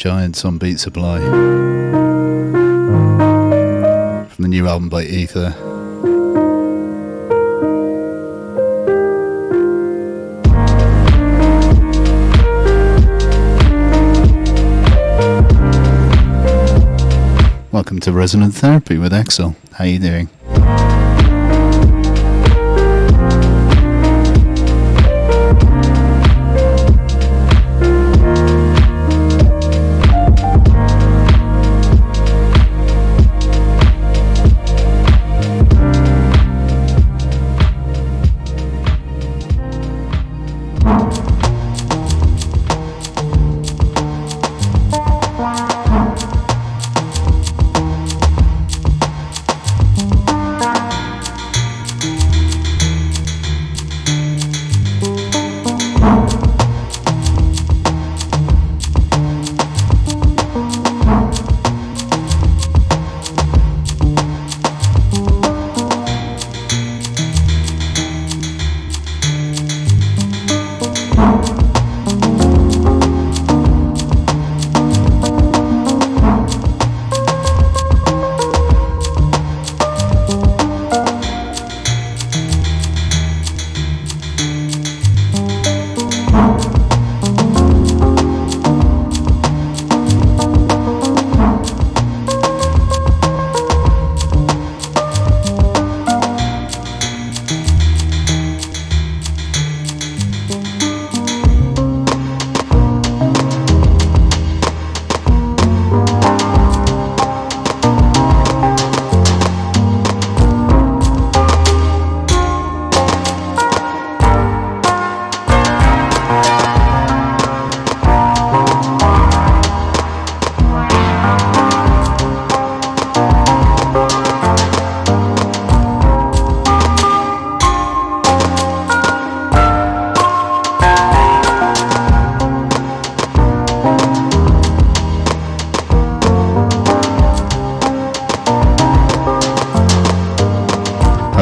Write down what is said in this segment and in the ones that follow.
Giants on Beat Supply. From the new album by Ether. Welcome to Resonant Therapy with Exsil. How are you doing?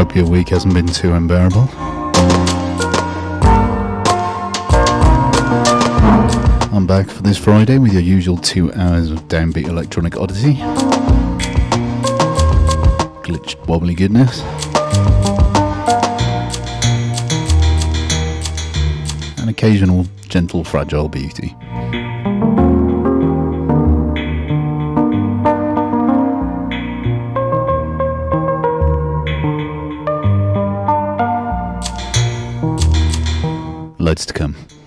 Week hasn't been too unbearable. I'm back for this Friday with your usual two hours of downbeat electronic oddity. Glitched wobbly goodness. An occasional gentle fragile beauty. Loads to come.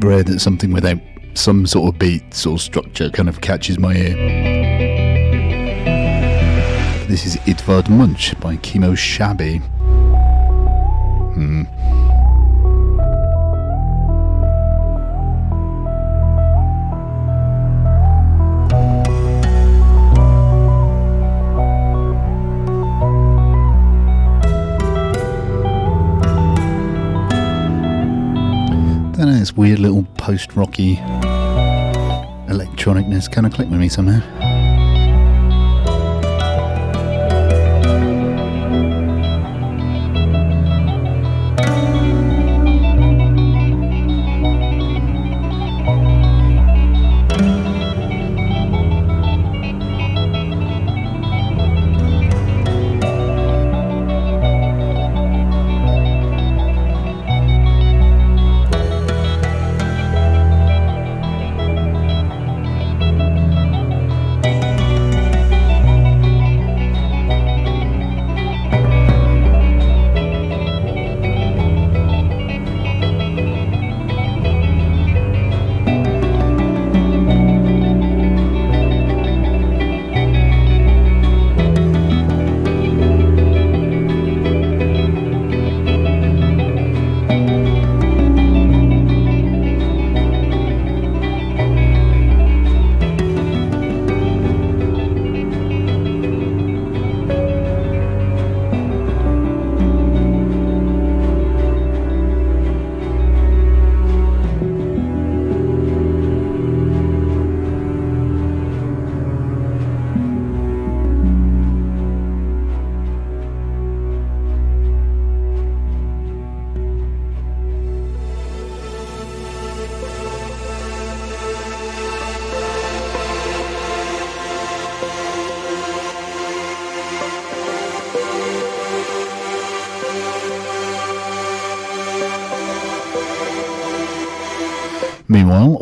Very rare that something without some sort of beats or structure kind of catches my ear. This is Itvad Munch by Kimo Shabby. Hmm. This weird little post rocky electronicness kind of clicked with me somehow.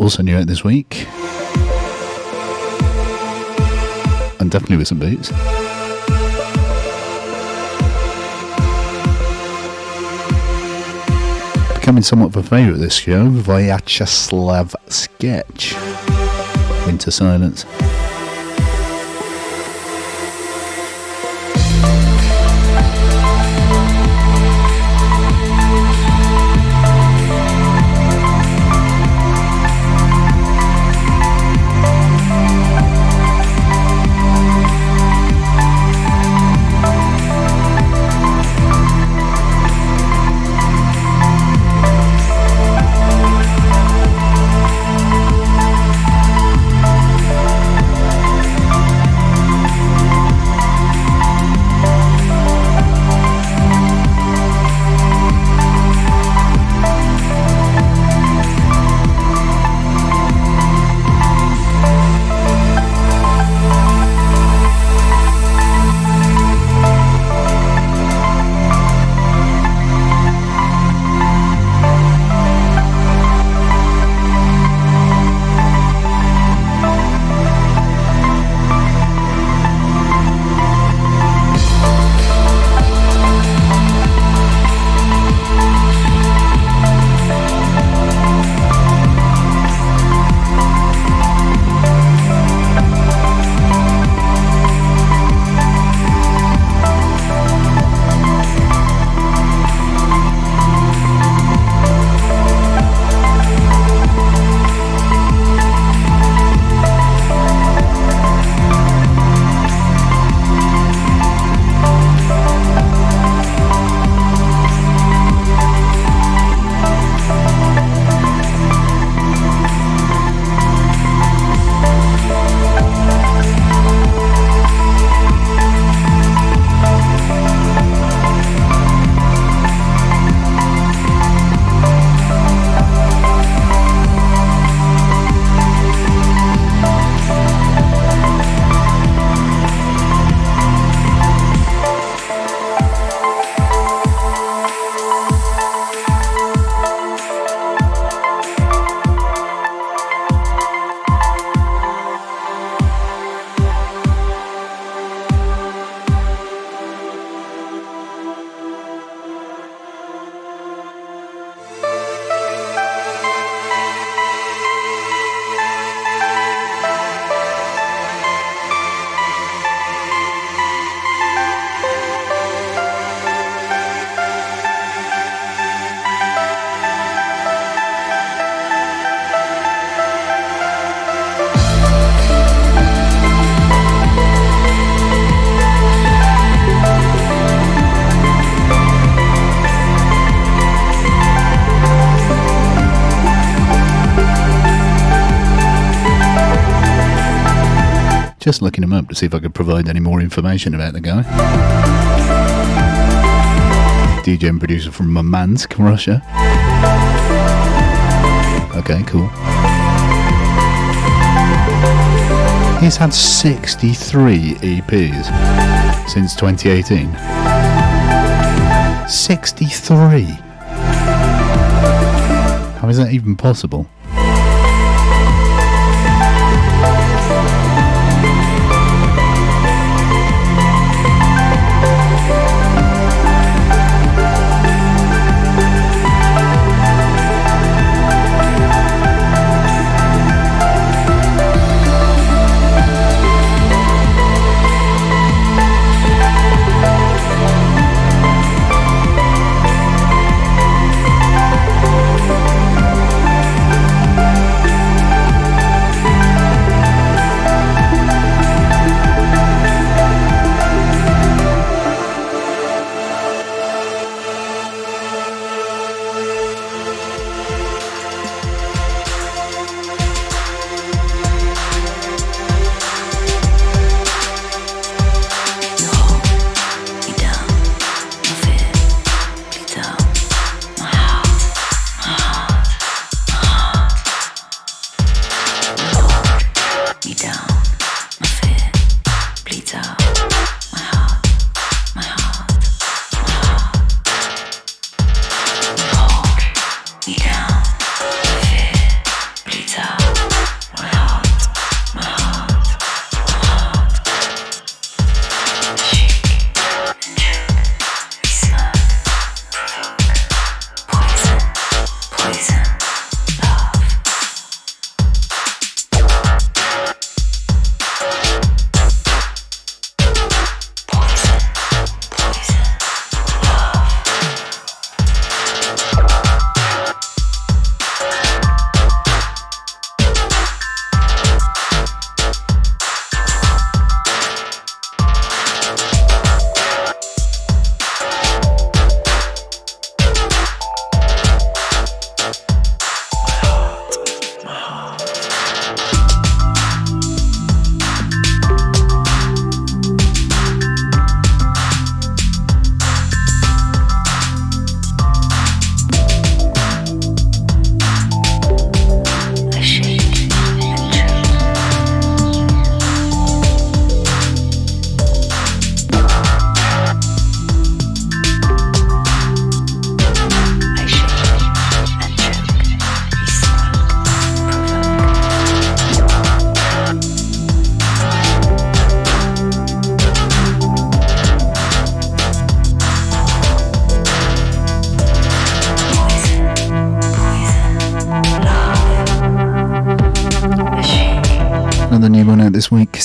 Also new out this week. And definitely with some beats. Becoming somewhat of a favourite this show, Vyacheslav Sketch. Into Silence. To see if I could provide any more information about the guy. DJ and producer from Murmansk, Russia. Okay, cool. He's had 63 EPs since 2018. 63! How is that even possible?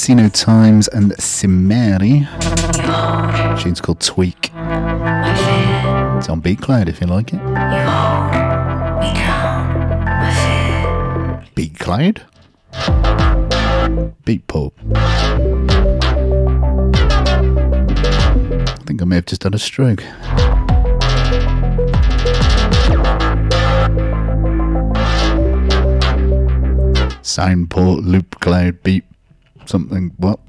Casino Times and Simeri. tune's called Tweak. It's on Beatcloud if you like it. Beatcloud? Beat Pop. I think I may have just had a stroke. Soundport, Loop Cloud, Beat something. What?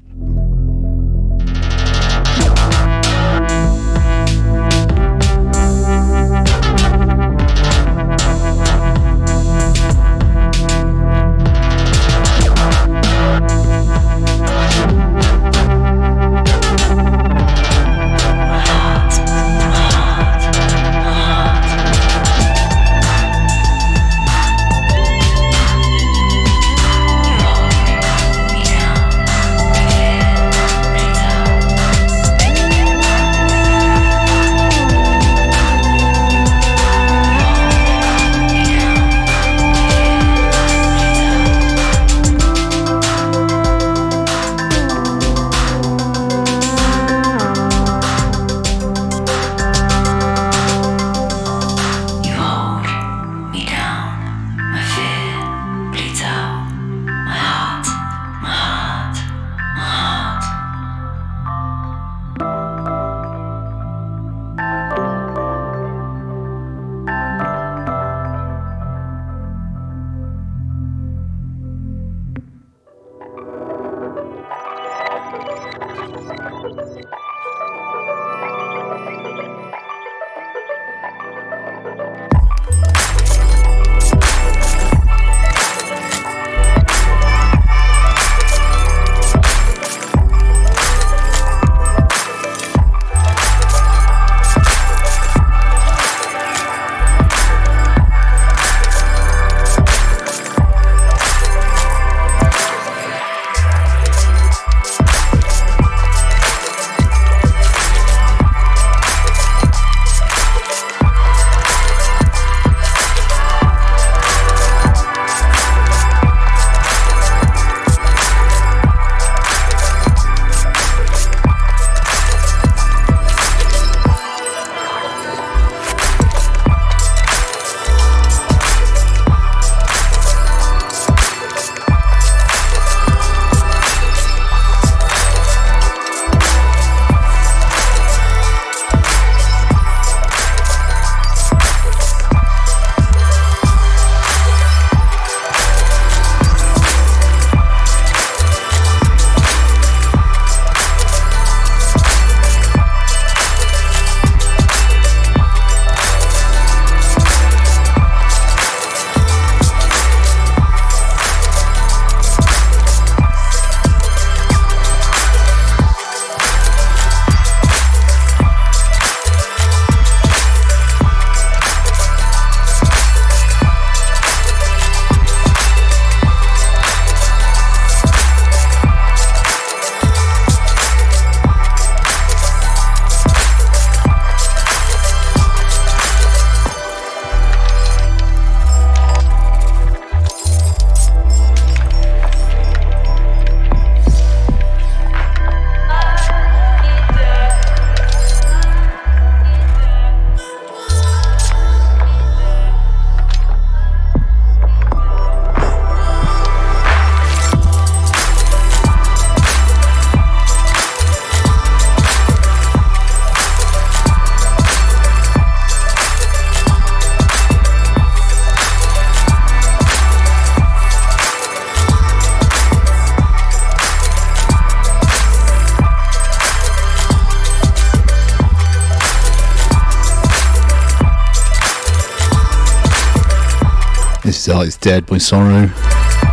Dead by Sorrow.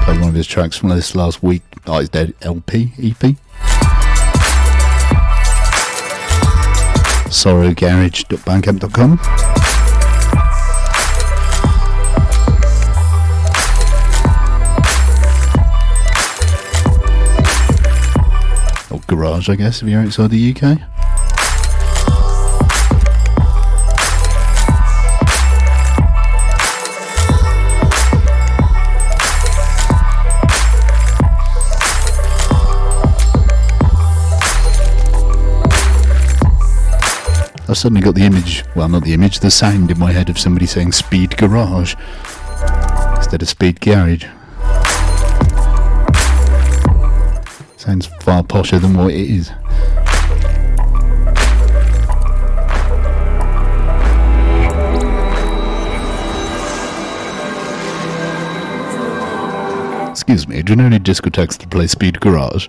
Played one of his tracks from this last week. Art is Dead LP, EP. sorrowgarage.bandcamp.com. Or garage, I guess, if you're outside the UK. Suddenly got the image, well, not the image, the sound in my head of somebody saying Speed Garage instead of Speed Garage. Sounds far posher than what it is. Excuse me, do you know any discotheques that play Speed Garage?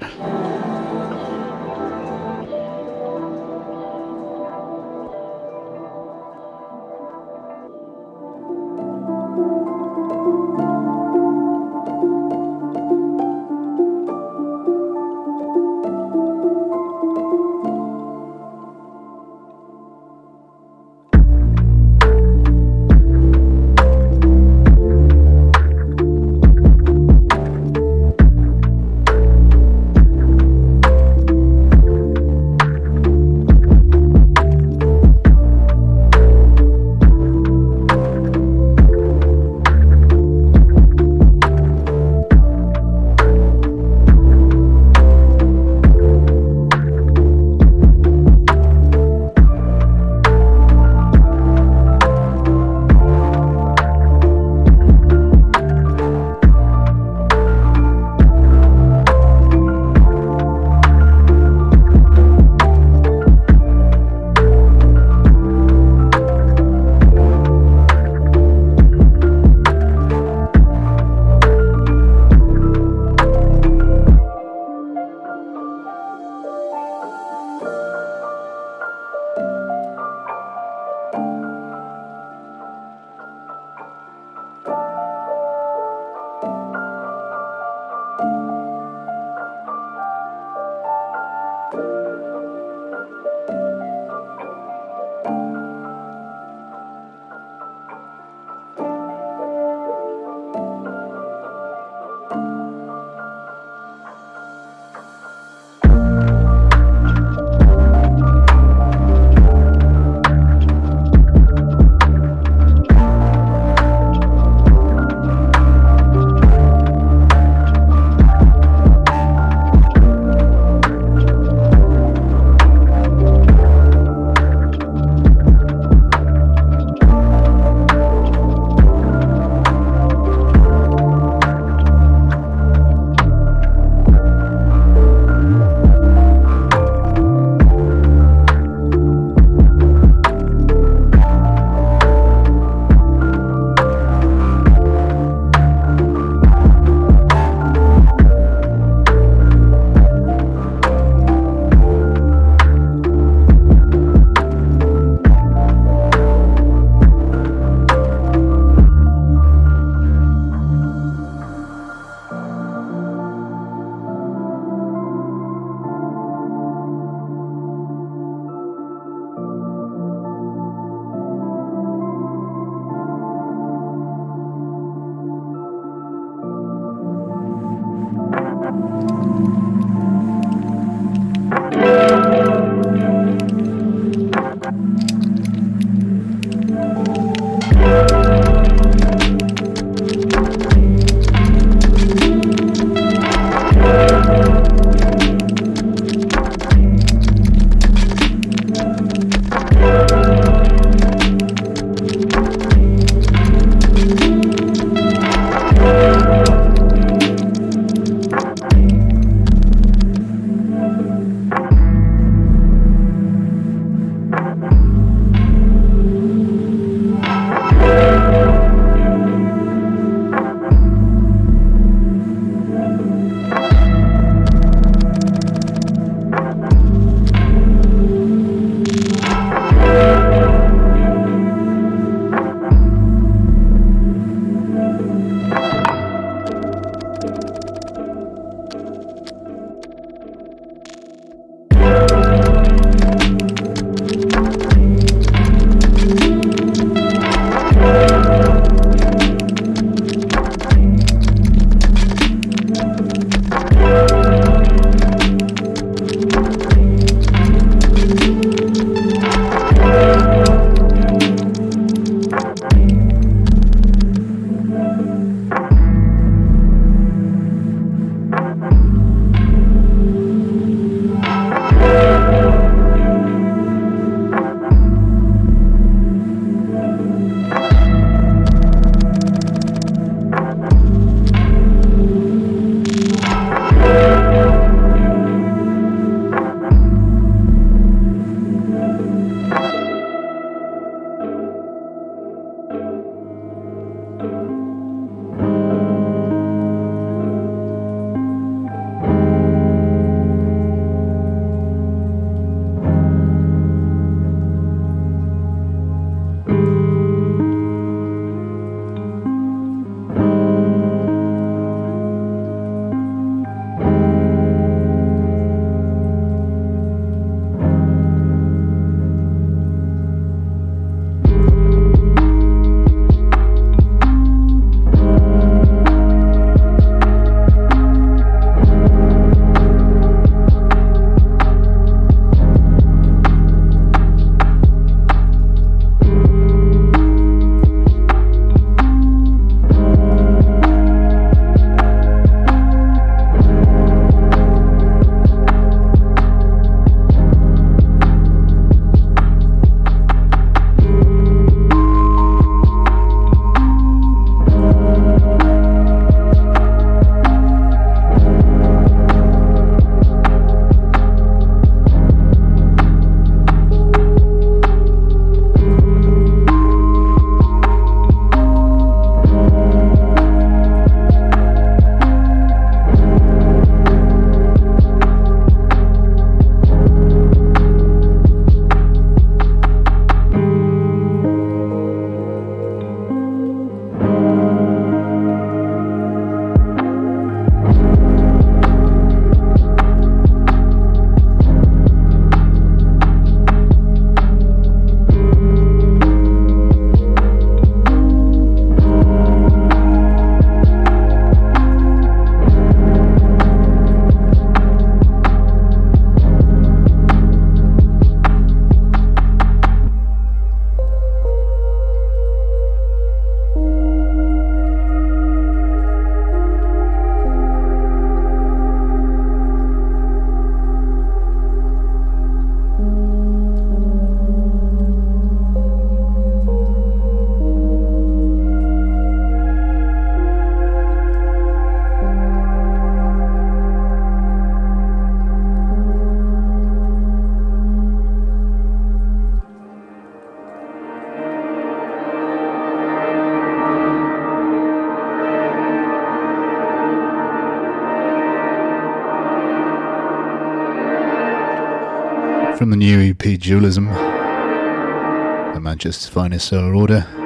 From the new EP Dualism, the Manchester's finest solar order.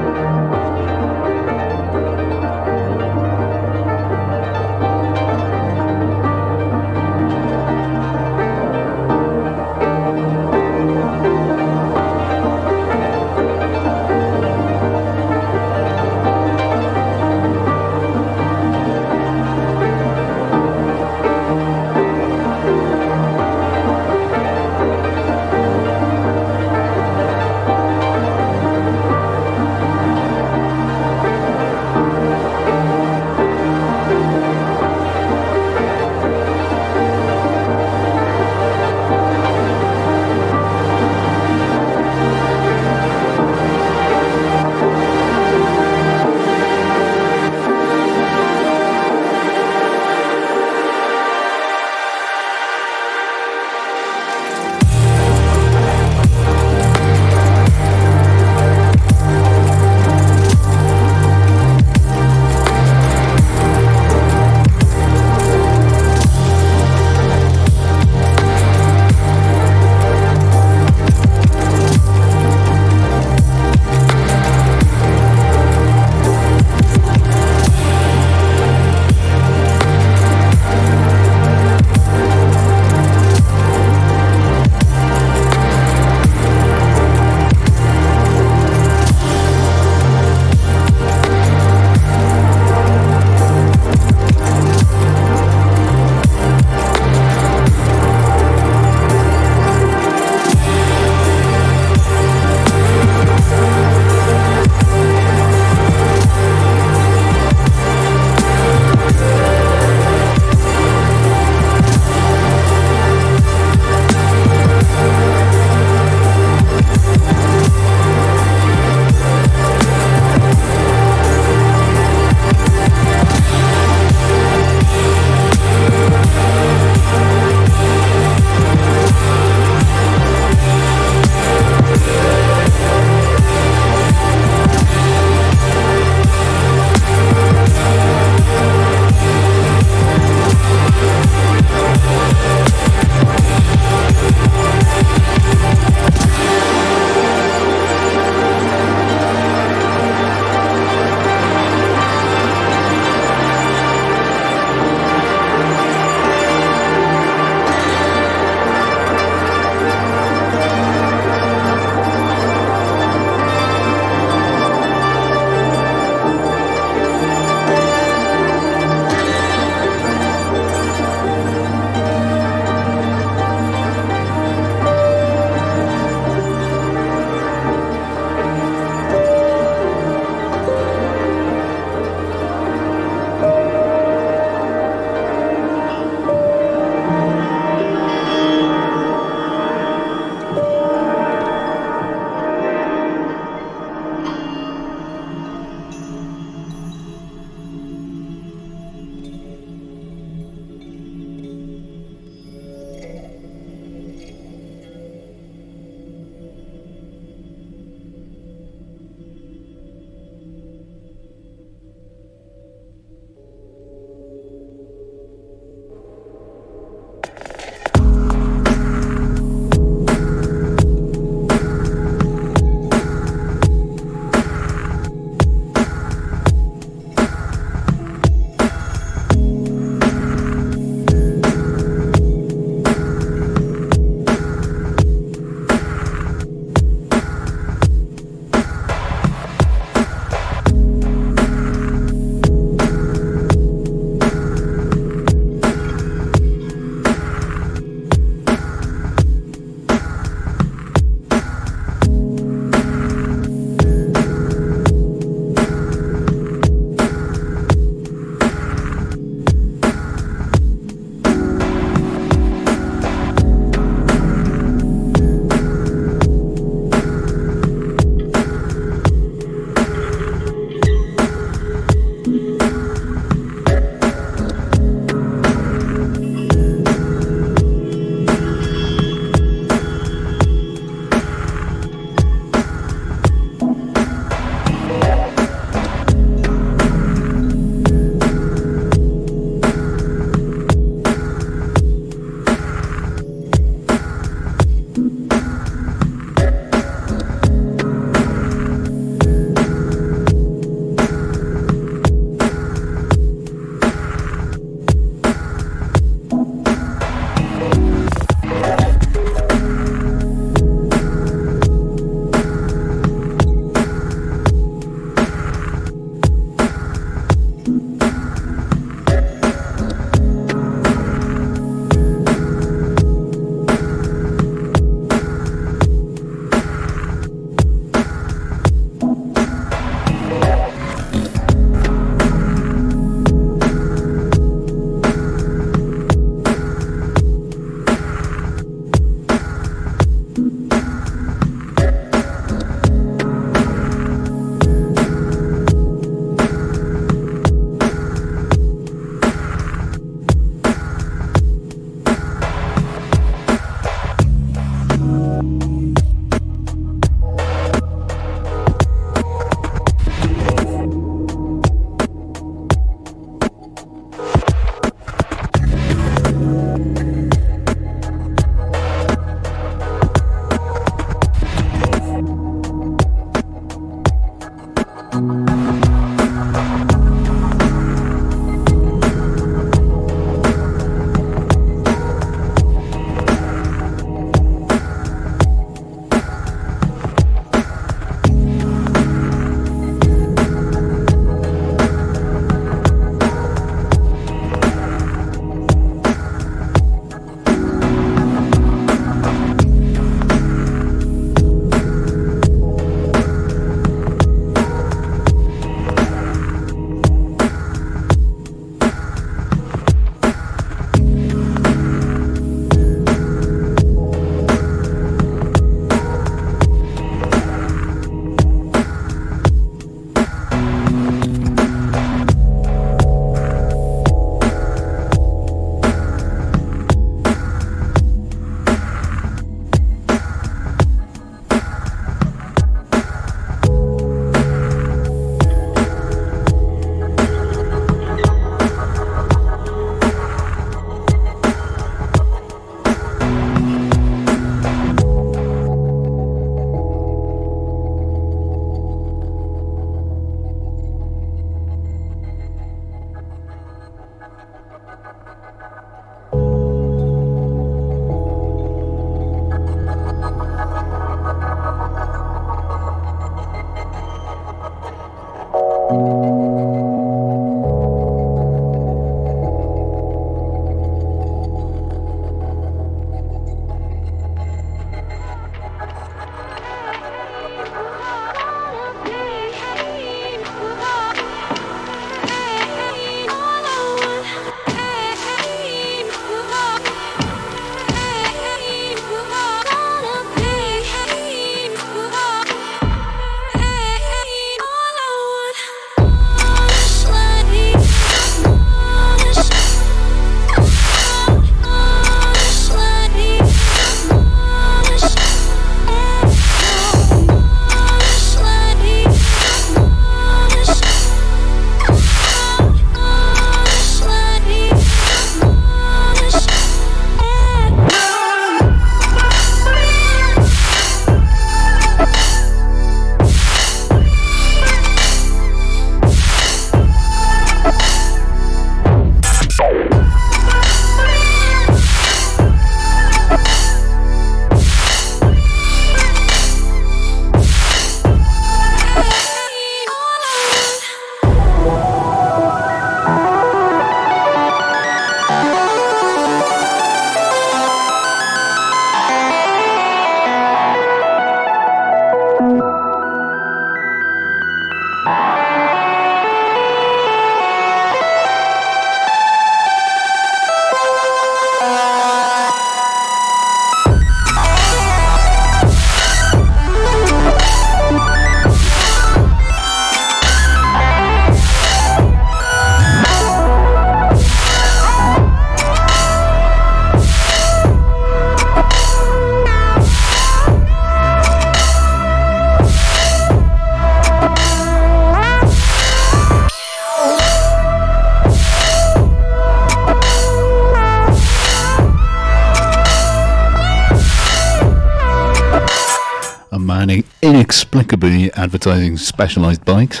Inexplicably advertising specialised bikes,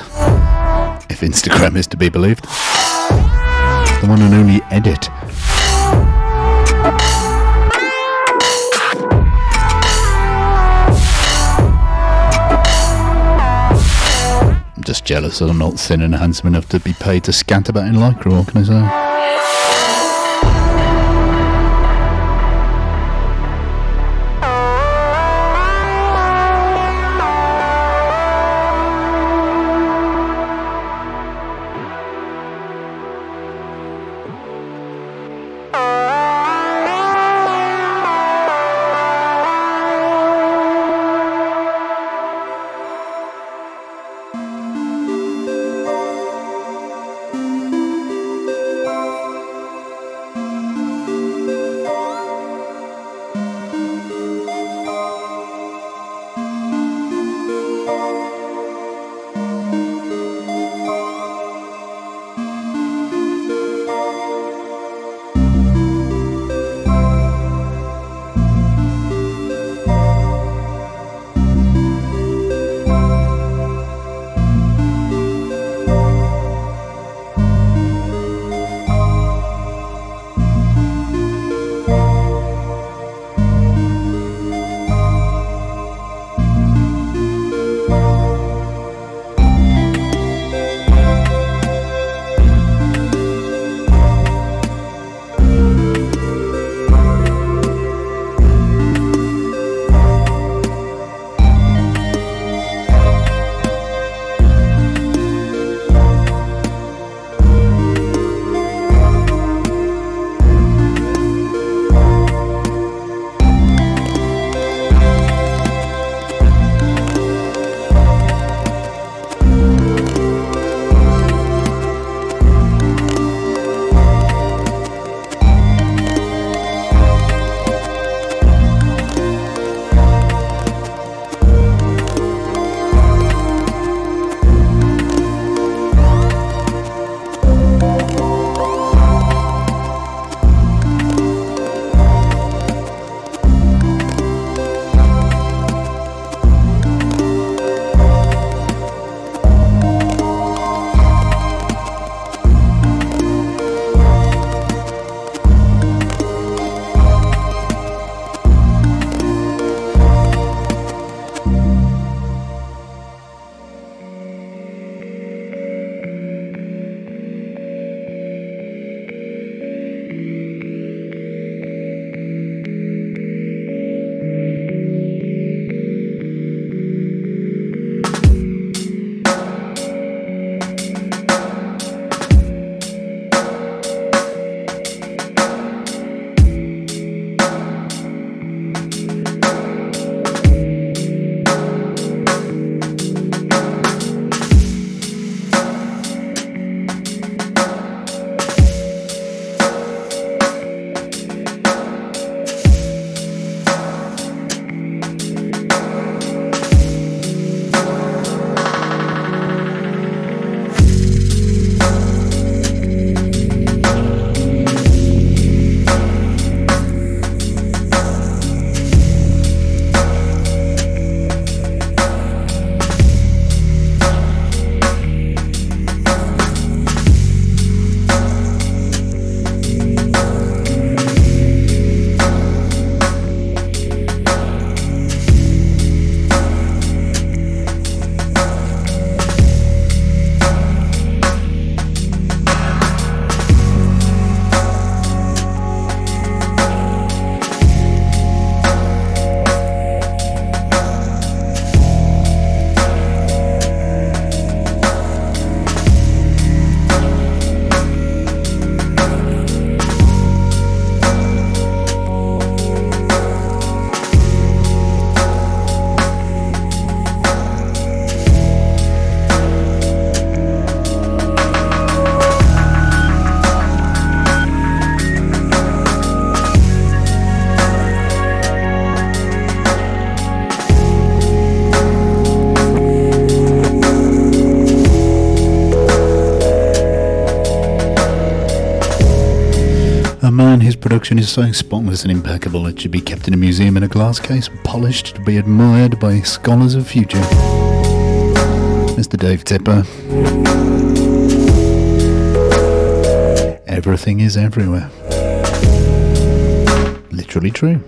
if Instagram is to be believed. The one and only Edit. I'm just jealous that I'm not thin and handsome enough to be paid to scant about in Lycra, what can I say? Production is so spotless and impeccable it should be kept in a museum in a glass case, polished to be admired by scholars of future. Mr. Dave Tipper. Everything is everywhere. Literally true.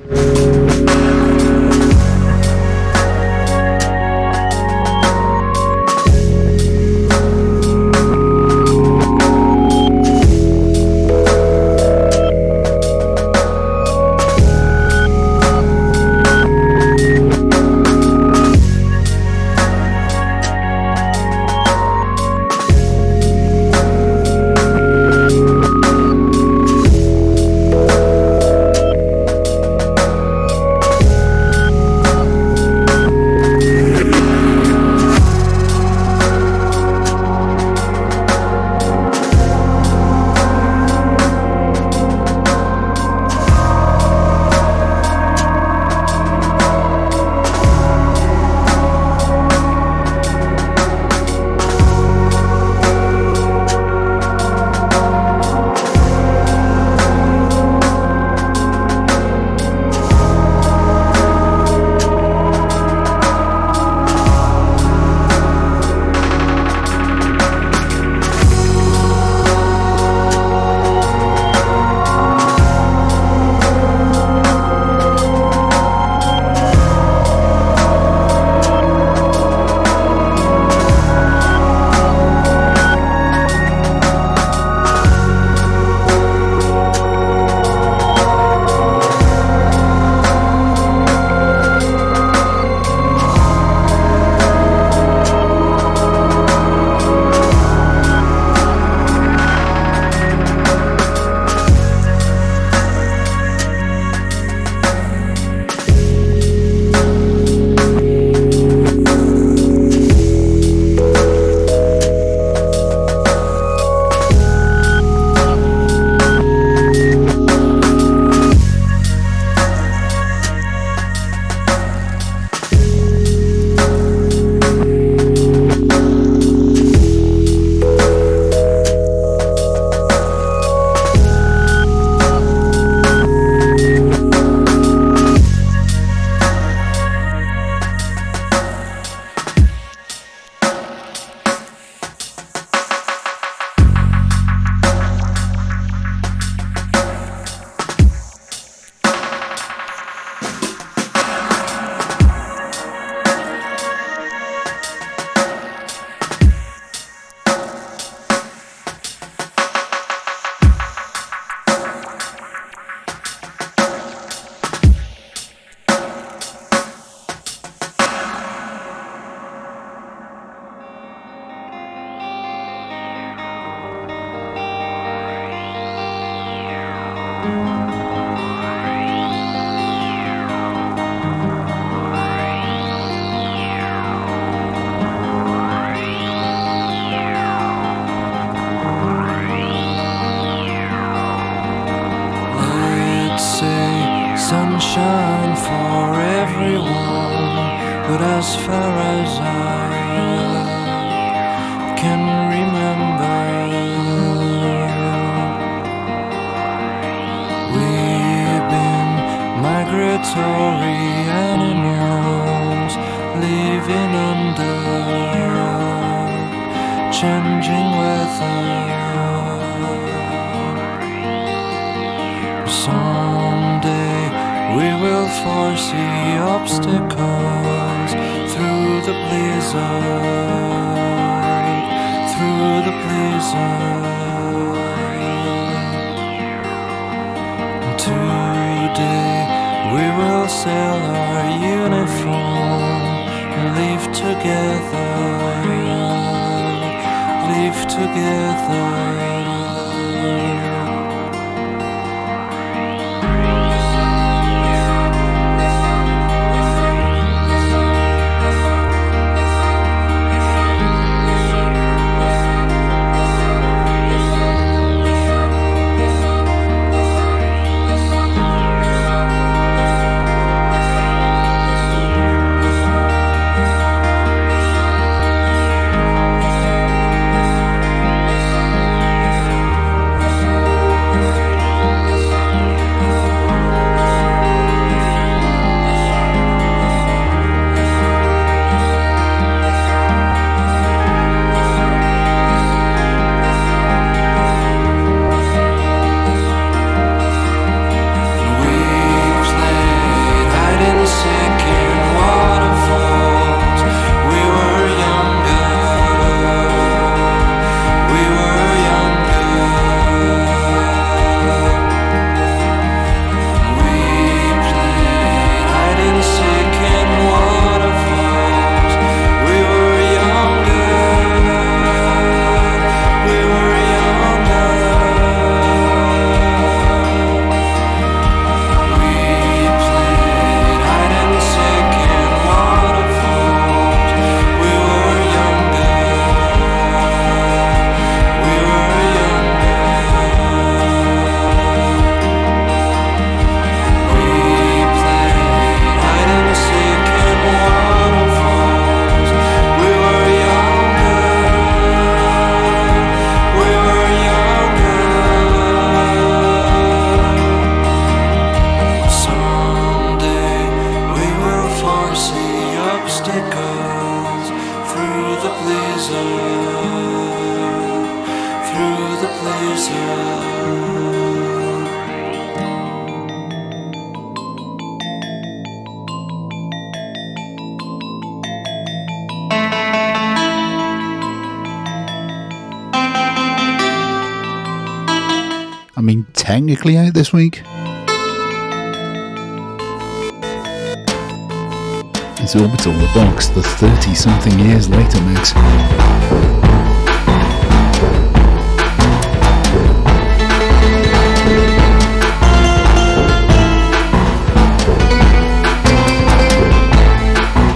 Something years later mix.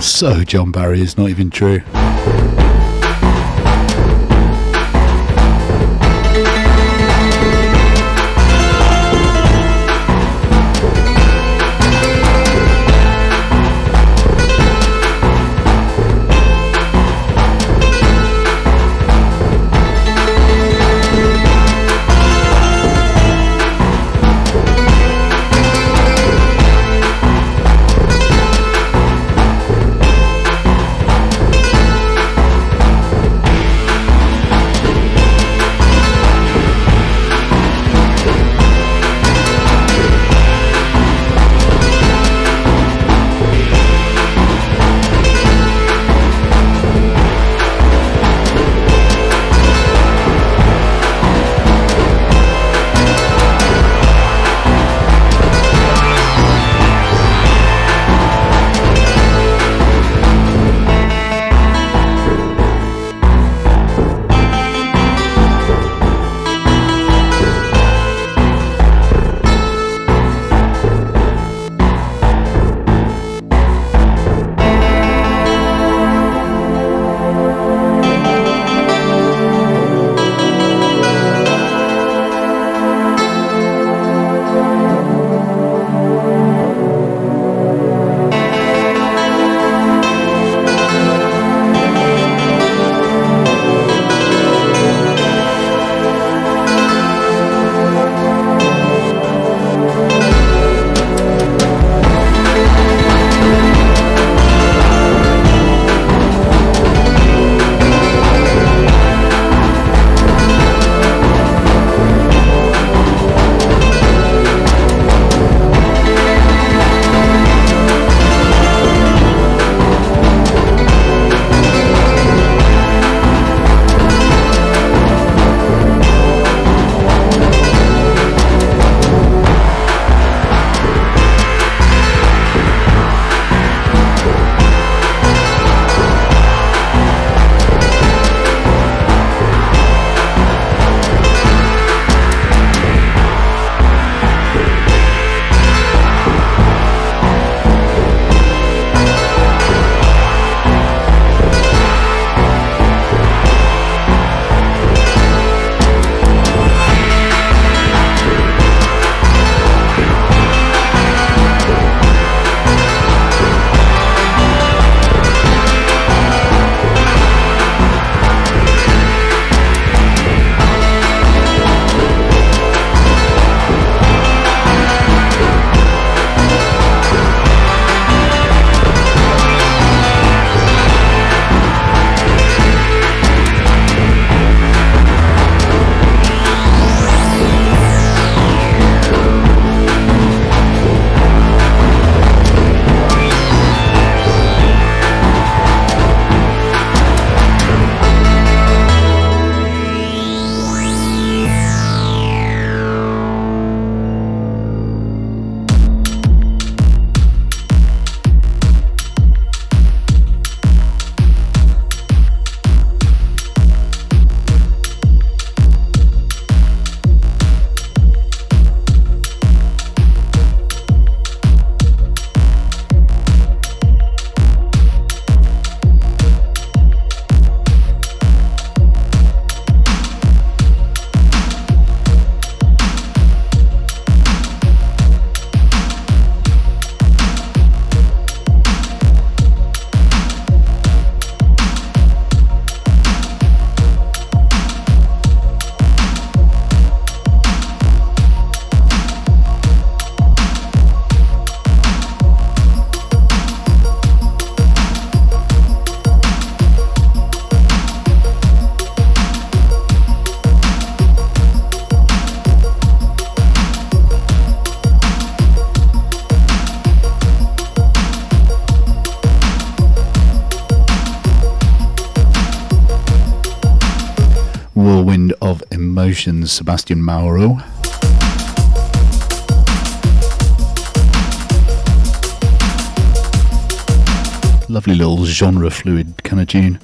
So, John Barry is not even true. Sebastian Mauro. Lovely little genre fluid kind of tune.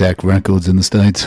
Tech Records in the States.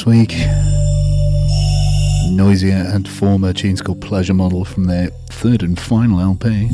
This week. Noisia and former tunes called Pleasure Model from their third and final LP.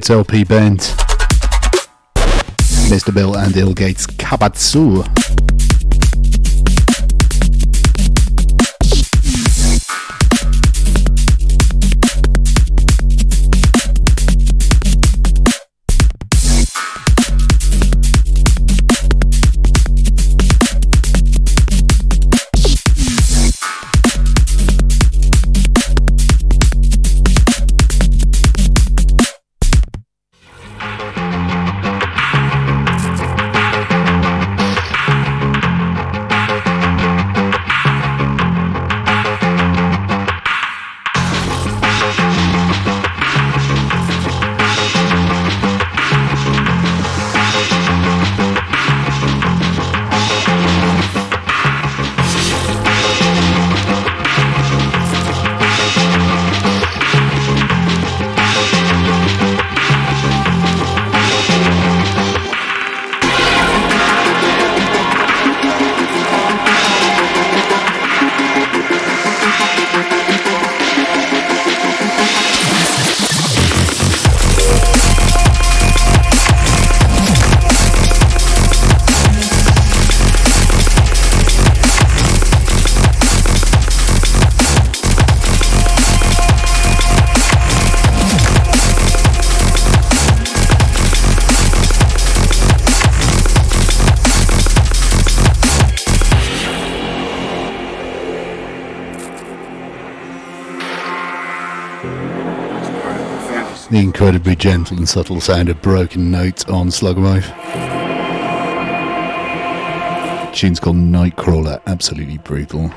Illgates LP band. Mr. Bill and Illgates Kabatsu. The incredibly gentle and subtle sound of broken notes on Slugwave. tune's called Nightcrawler, absolutely brutal.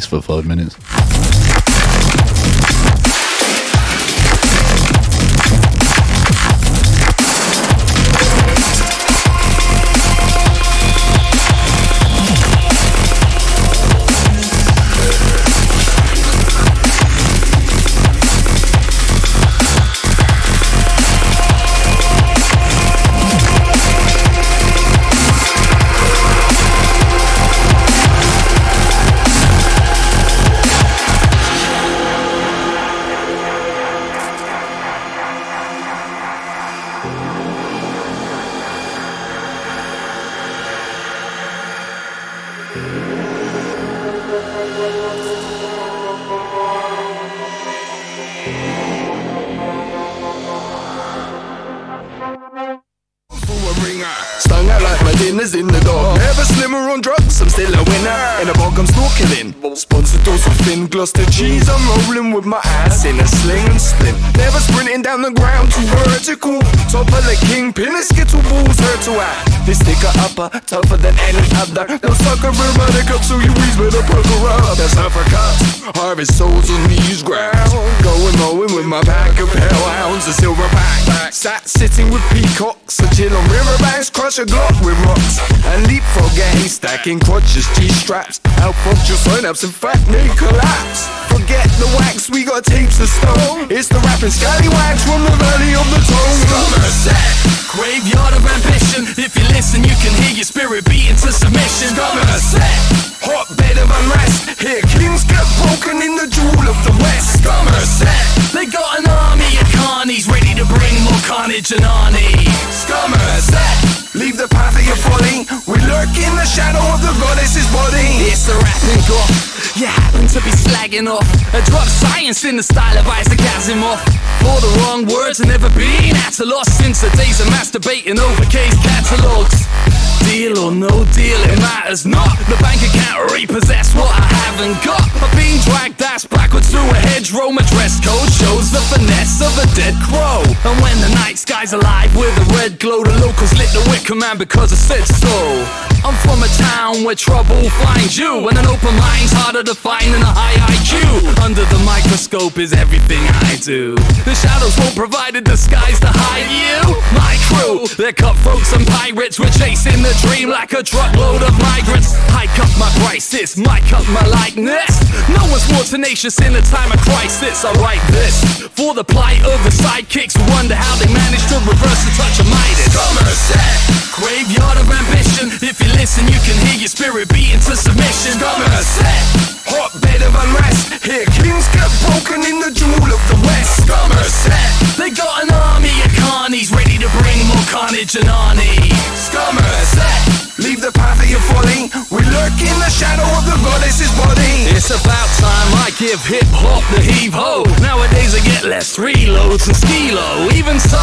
For five minutes. In a sling and splint. Down the ground too vertical. Of the kingpin, a skittle bulls hurt to act. This sticker upper, tougher than any other. No sucker for money cup, so you ease better pucker up. That's Africa. Harvest souls on these ground. Going mowing with my pack of hellhounds, a silver pack. Sat sitting with peacocks, a chill on riverbanks, crush a glock with rocks. And leapfrog a haystack in crotches, G-straps. Outfunction synapse, in fact, may collapse. Forget the wax, we got tapes of stone. It's the rapping scallywags from the valley of the tone. Somerset, graveyard of ambition. If you listen, you can hear your spirit beating to submission. Somerset, hotbed of unrest. Here, kings get broken in the jewel of the west. Somerset, they got an army of carnies ready to bring more carnage and arnie. Somerset. Leave the path that you're folly. We lurk in the shadow of the goddess's body. It's the rapping god. You happen to be slagging off a drop science in the style of Isaac Asimov. For the wrong words and never been at a loss since the days of masturbating over case catalogs. Deal or no deal, it matters not. The bank account repossess what I haven't got. I've been dragged ass backwards through a hedgerow. My dress code shows the finesse of a dead crow. And when the night sky's alive with a red glow, the locals lit the wicker man because I said so. I'm from a town where trouble finds you, and an open mind's harder to find than a high IQ. Under the microscope is everything I do. The shadows won't provide a disguise to hide you. My crew, they're cutthroats and pirates. We're chasing the dream like a truckload of migrants. Hike up my prices, mic up my likeness. No one's more tenacious in a time of crisis. I write this for the plight of the sidekicks wonder how they managed to reverse the touch of Midas. Somerset, graveyard of ambition. If you listen, you can hear your spirit beating to submission. Somerset, hotbed of unrest. Here, kings get broken in the jewel of the west. Somerset, they got an army of carnies ready to bring more carnage and arnie. Somerset, leave the path of your falling. We lurk in the shadow of the goddess's body. It's about time I give hip hop the heave ho. Nowadays I get less reloads and skilo. Even so,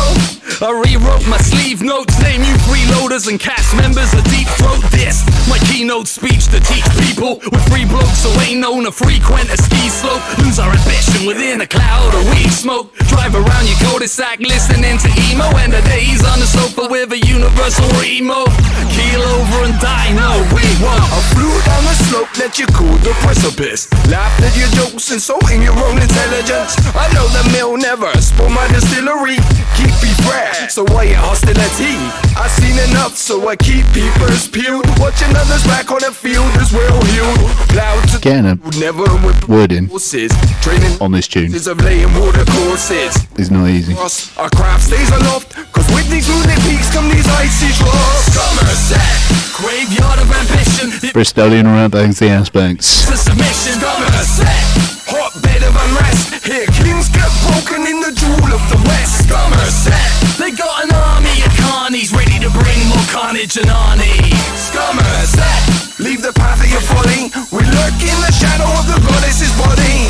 I rewrote my sleeve notes, name you freeloaders and cast members of Deep Throat This my keynote speech to teach people with free blokes who ain't known a frequent a ski slope. Lose our ambition within a cloud of weed smoke. Drive around your cul-de-sac listening to emo and the days on the sofa with a universal remote. Keel over and die, no, we won't. I flew down the slope, let you cool the precipice. Laughed at your jokes, insulting your own intelligence. I know the mill never spoiled my distillery. Keep me fresh, so why your hostility? I've seen enough, so I keep peepers peeled. Watching others back on the field is well healed. Loud to Getting a never with word in horses. Training on this tune is of laying water courses. is not easy. Our craft stays aloft, cause with these moonlit peaks come these icy troughs. Somerset, graveyard of ambition. Bristolian around bangs the aspects. to submission, Somerset, Hotbed of unrest. Here, kings get broken in the jewel of the west. Somerset, they got an army of carnies ready to bring more carnage and arnie. Somerset, leave the path of your folly. We lurk in the shadow of the goddess's body.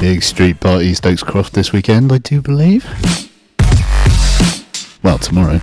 Big street party Stokes Croft this weekend, I do believe. Well, tomorrow.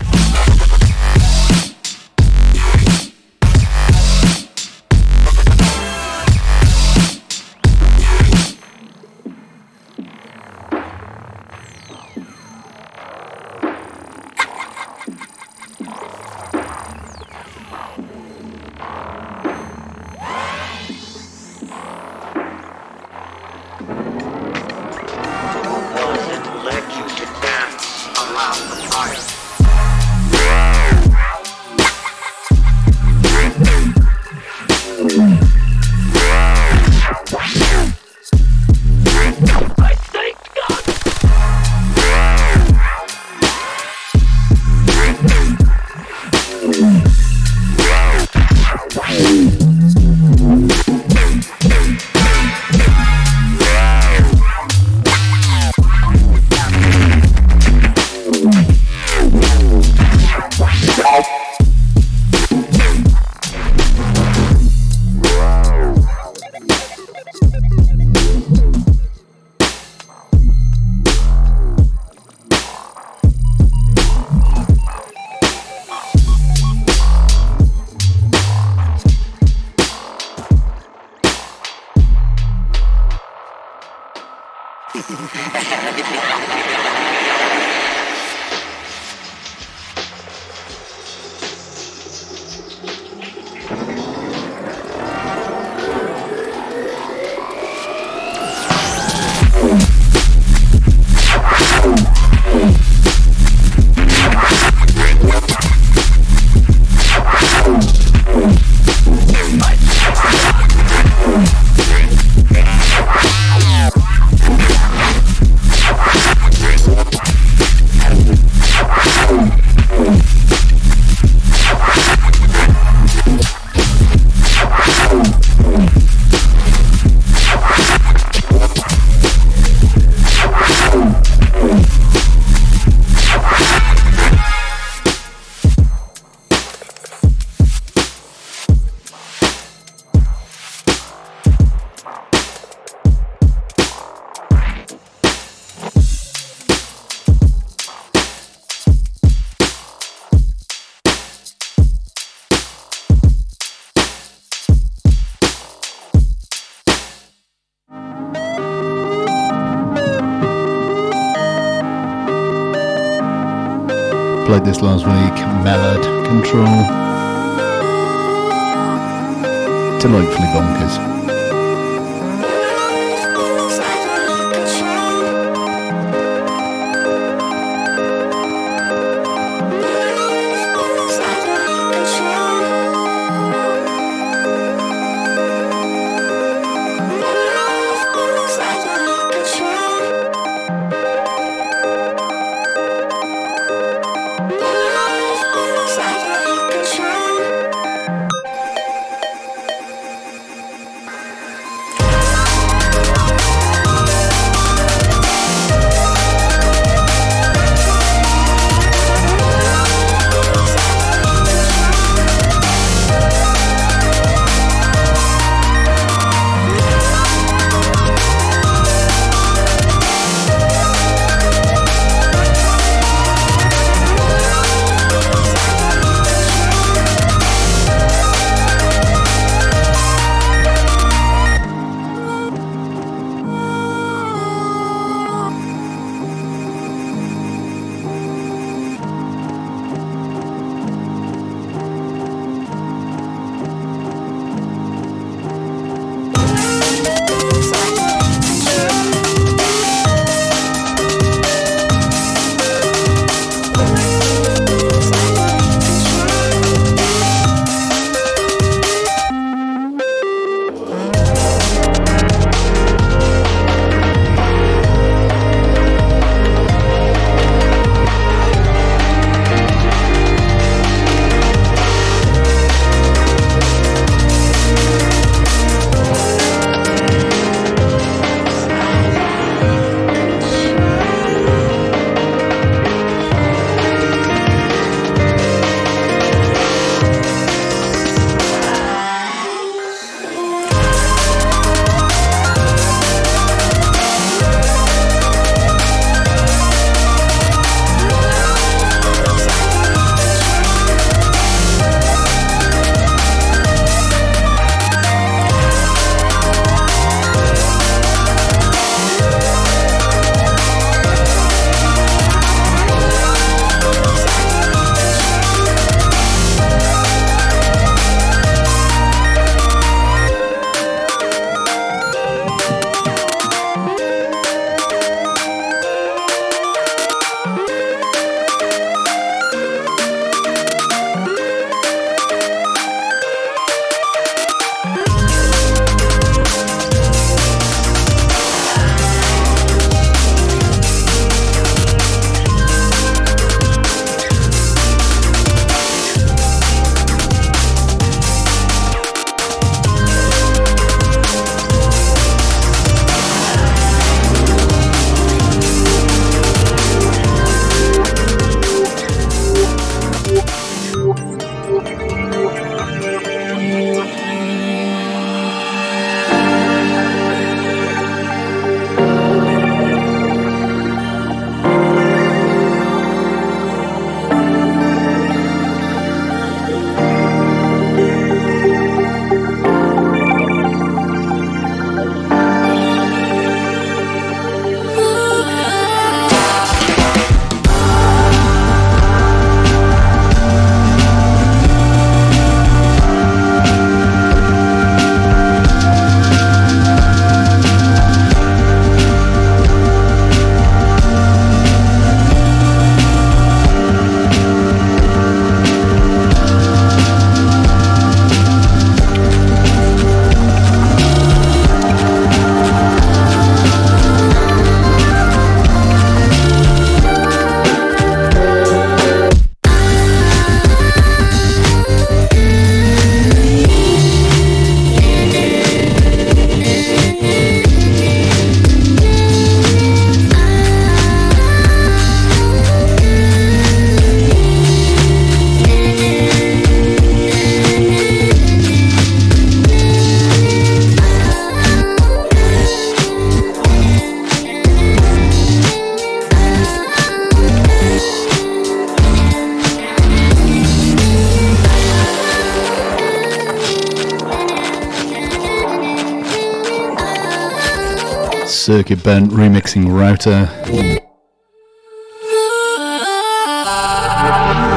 Circuit Bent remixing Router.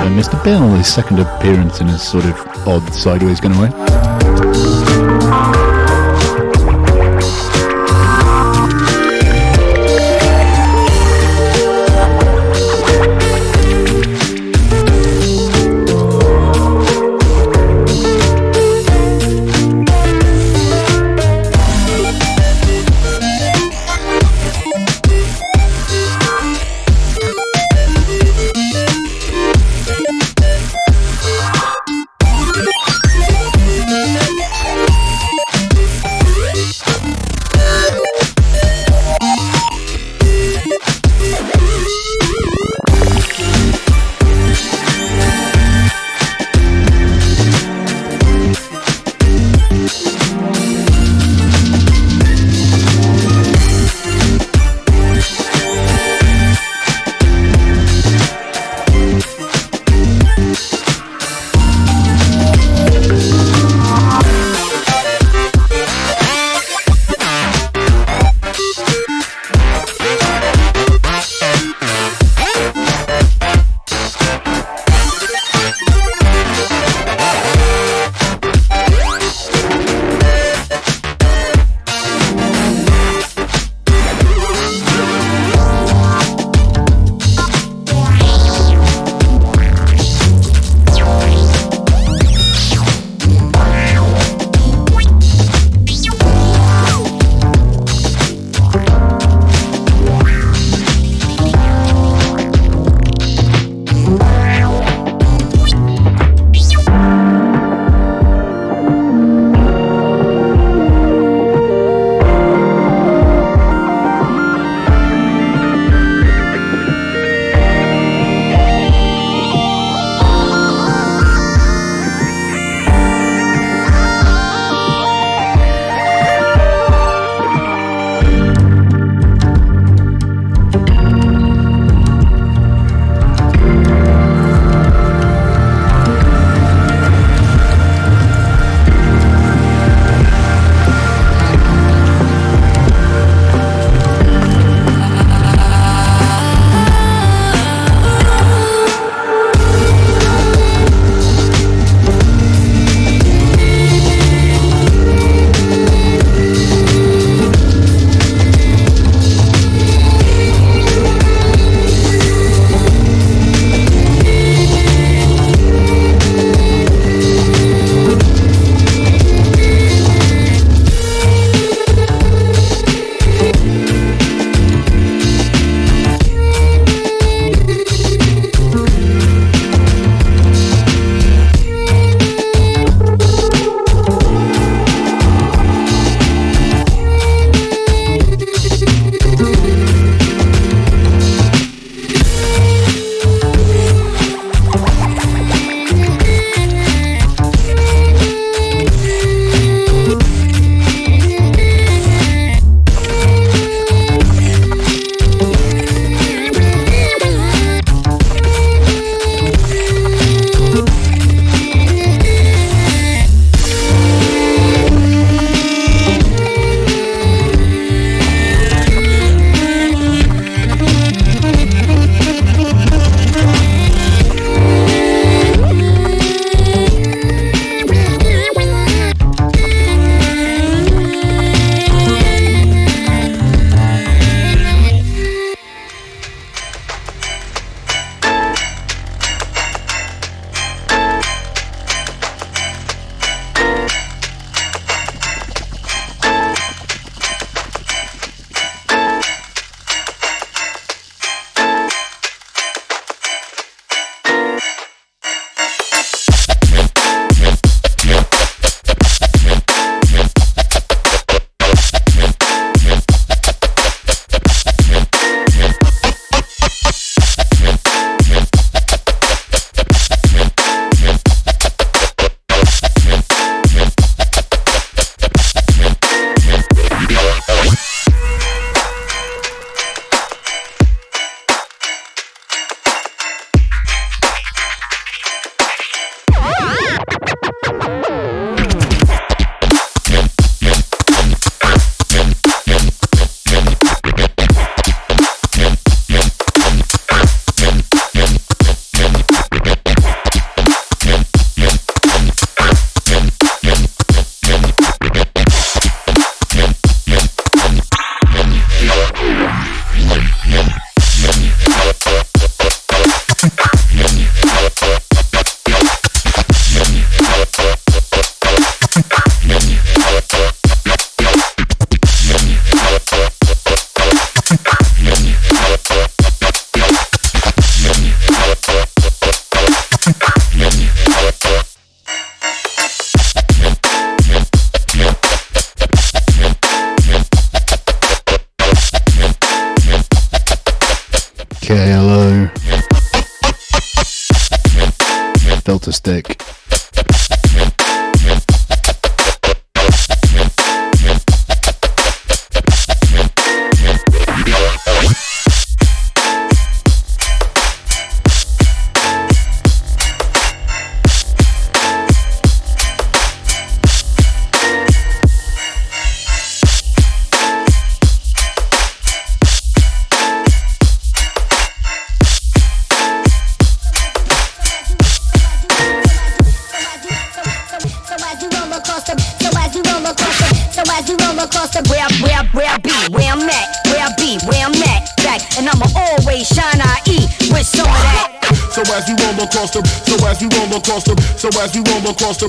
And Mr. Bill, his second appearance in a sort of odd sideways kind of way. As we roll across the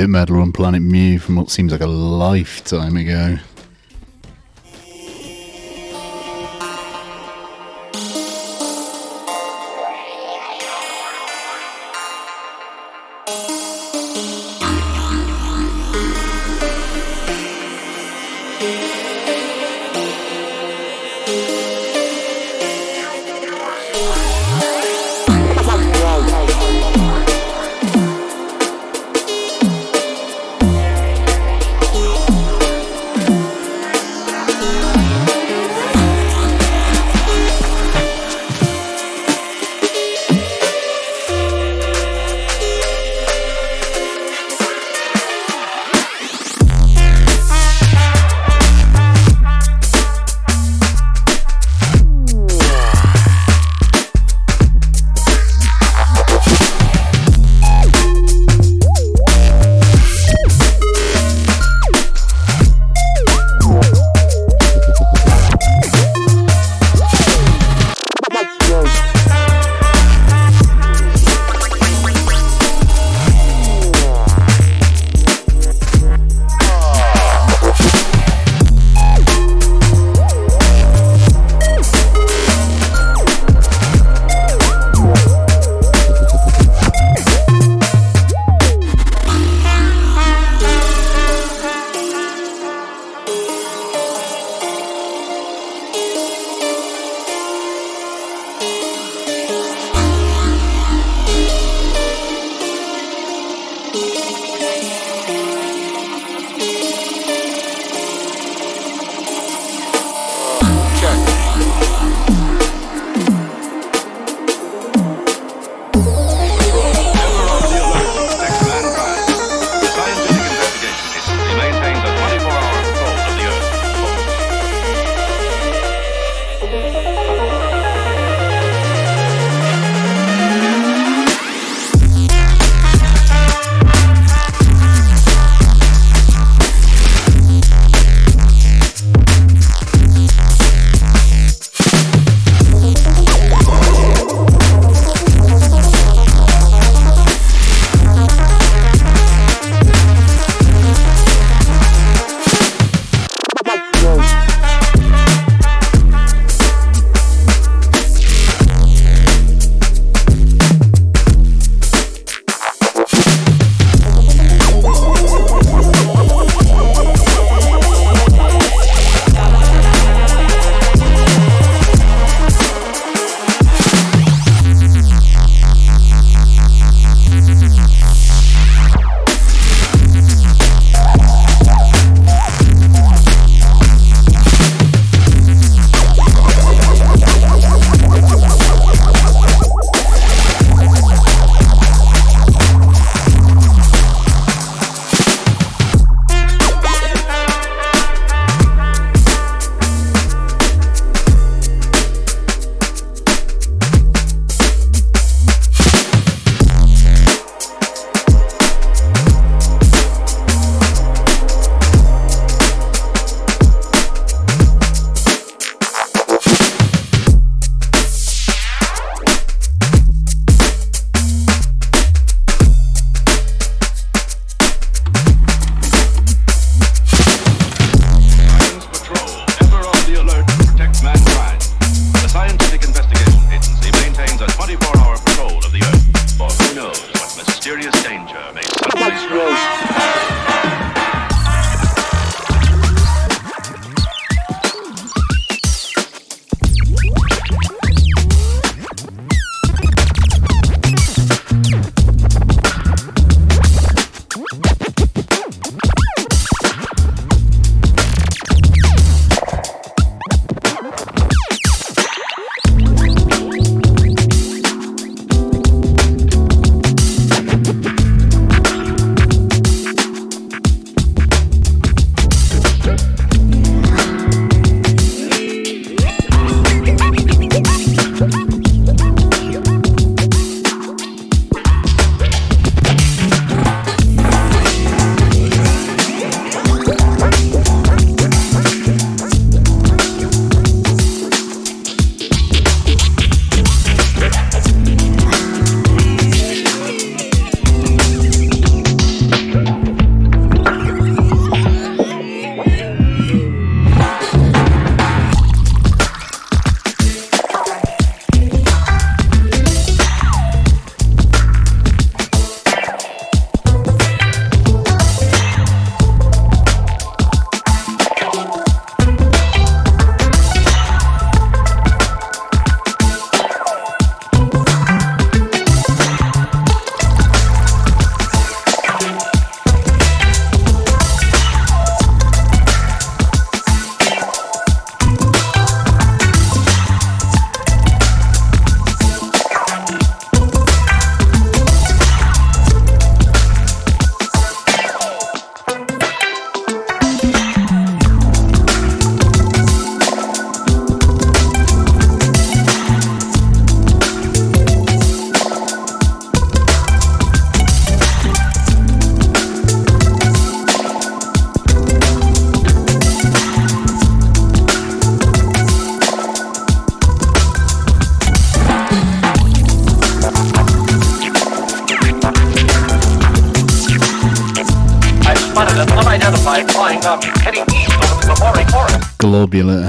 Bit metal on Planet Mu from what seems like a lifetime ago.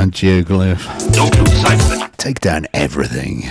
And Geoglyph. Don't lose sight of it. Take down everything.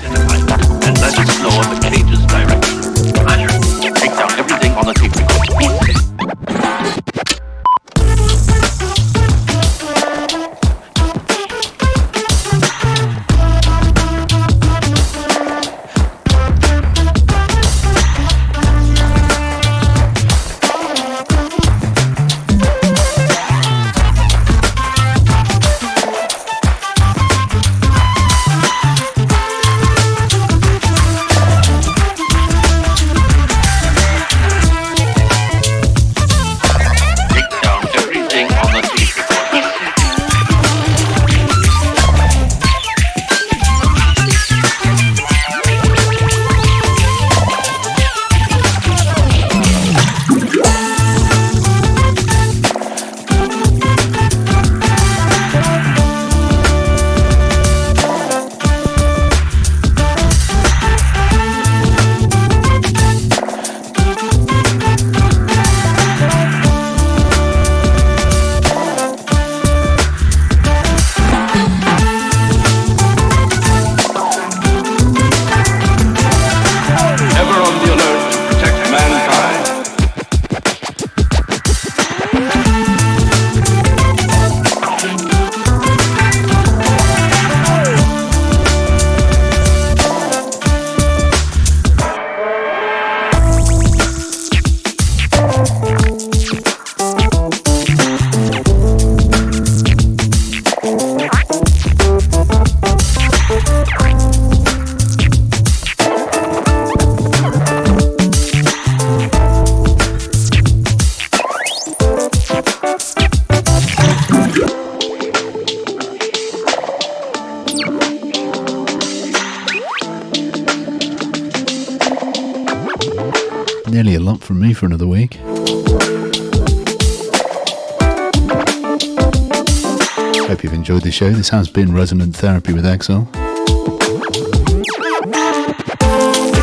Show. This has been Resonant Therapy with Exsil.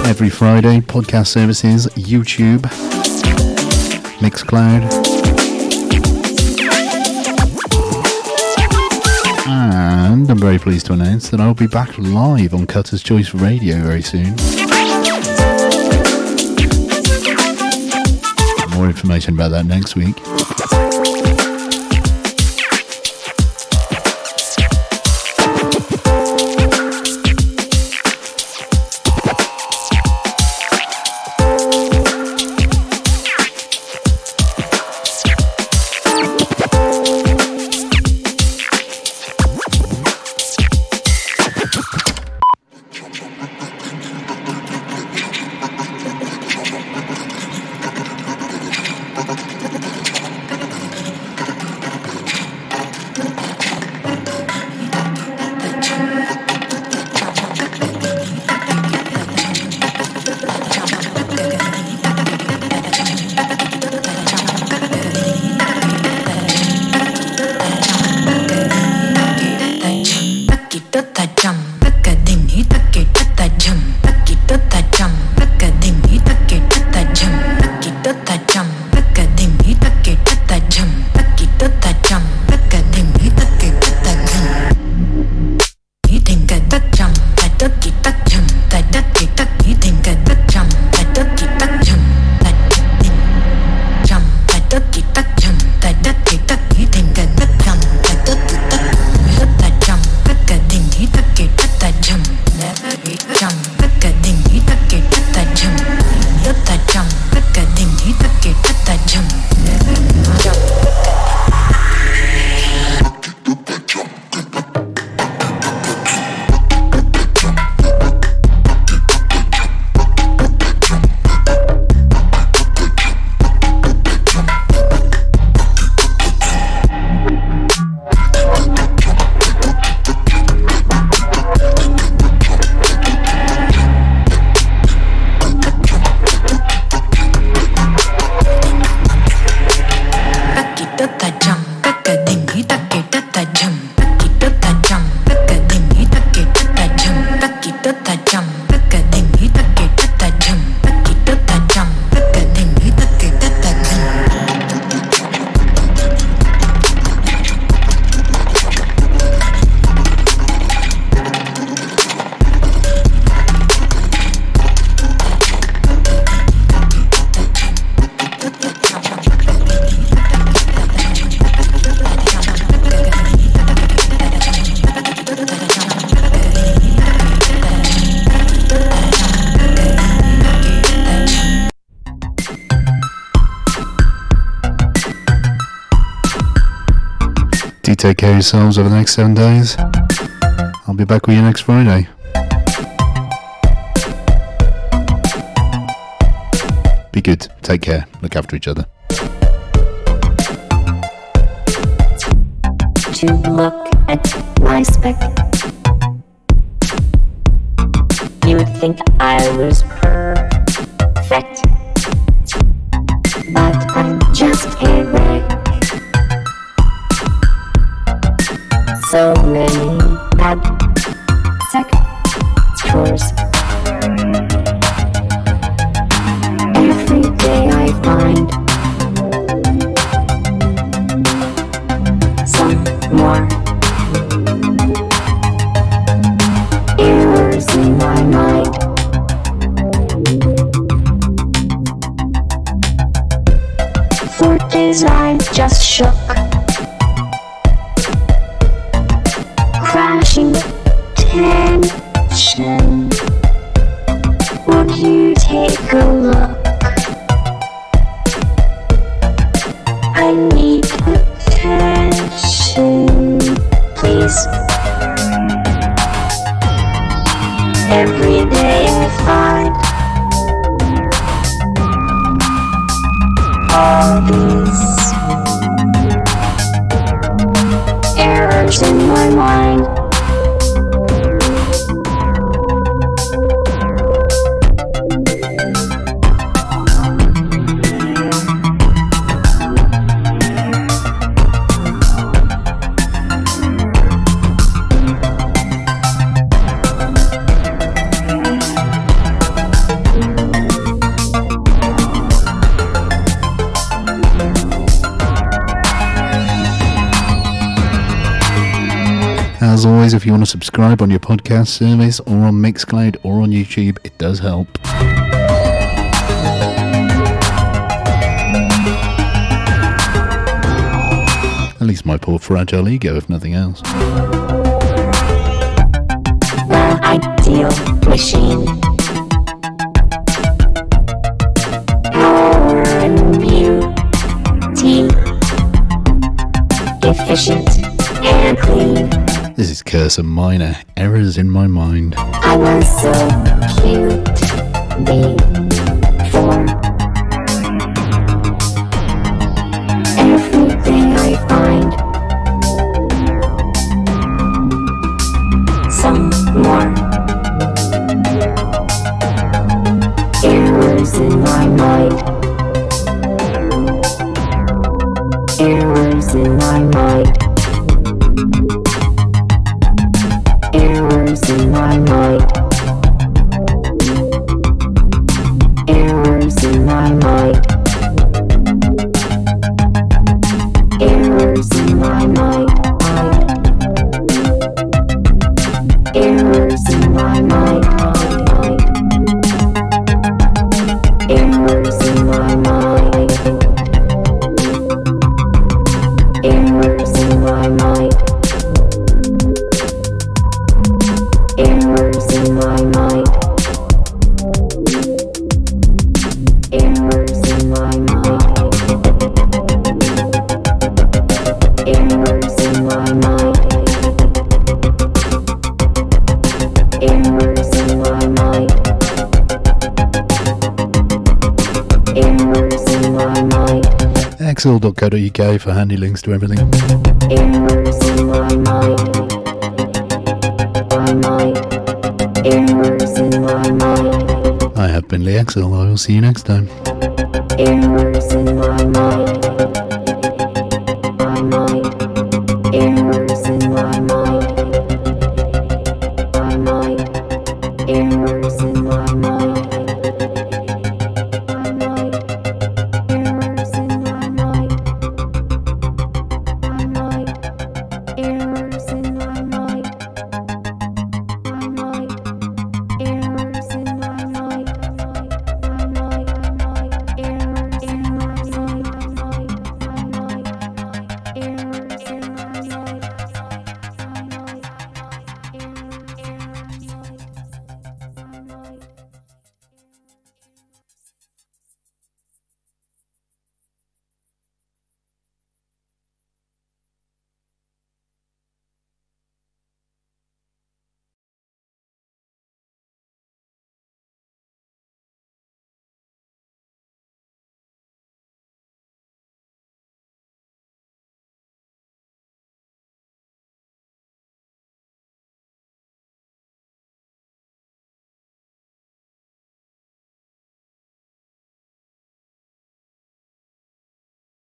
Every Friday, podcast services, YouTube, Mixcloud. And I'm very pleased to announce that I'll be back live on Cutter's Choice Radio very soon. More information about that next week. Take care of yourselves over the next seven days. I'll be back with you next Friday. Be good. Take care. Look after each other. To look at my spec. You would think I you want to subscribe on your podcast service or on Mixcloud or on YouTube, it does help. At least my poor fragile ego, if nothing else. The ideal machine. Efficient and clean. This is Cursor Miner. Errors in my mind. www.bbc.co.uk for handy links to everything. I I have been Lee Axel. I will see you next time.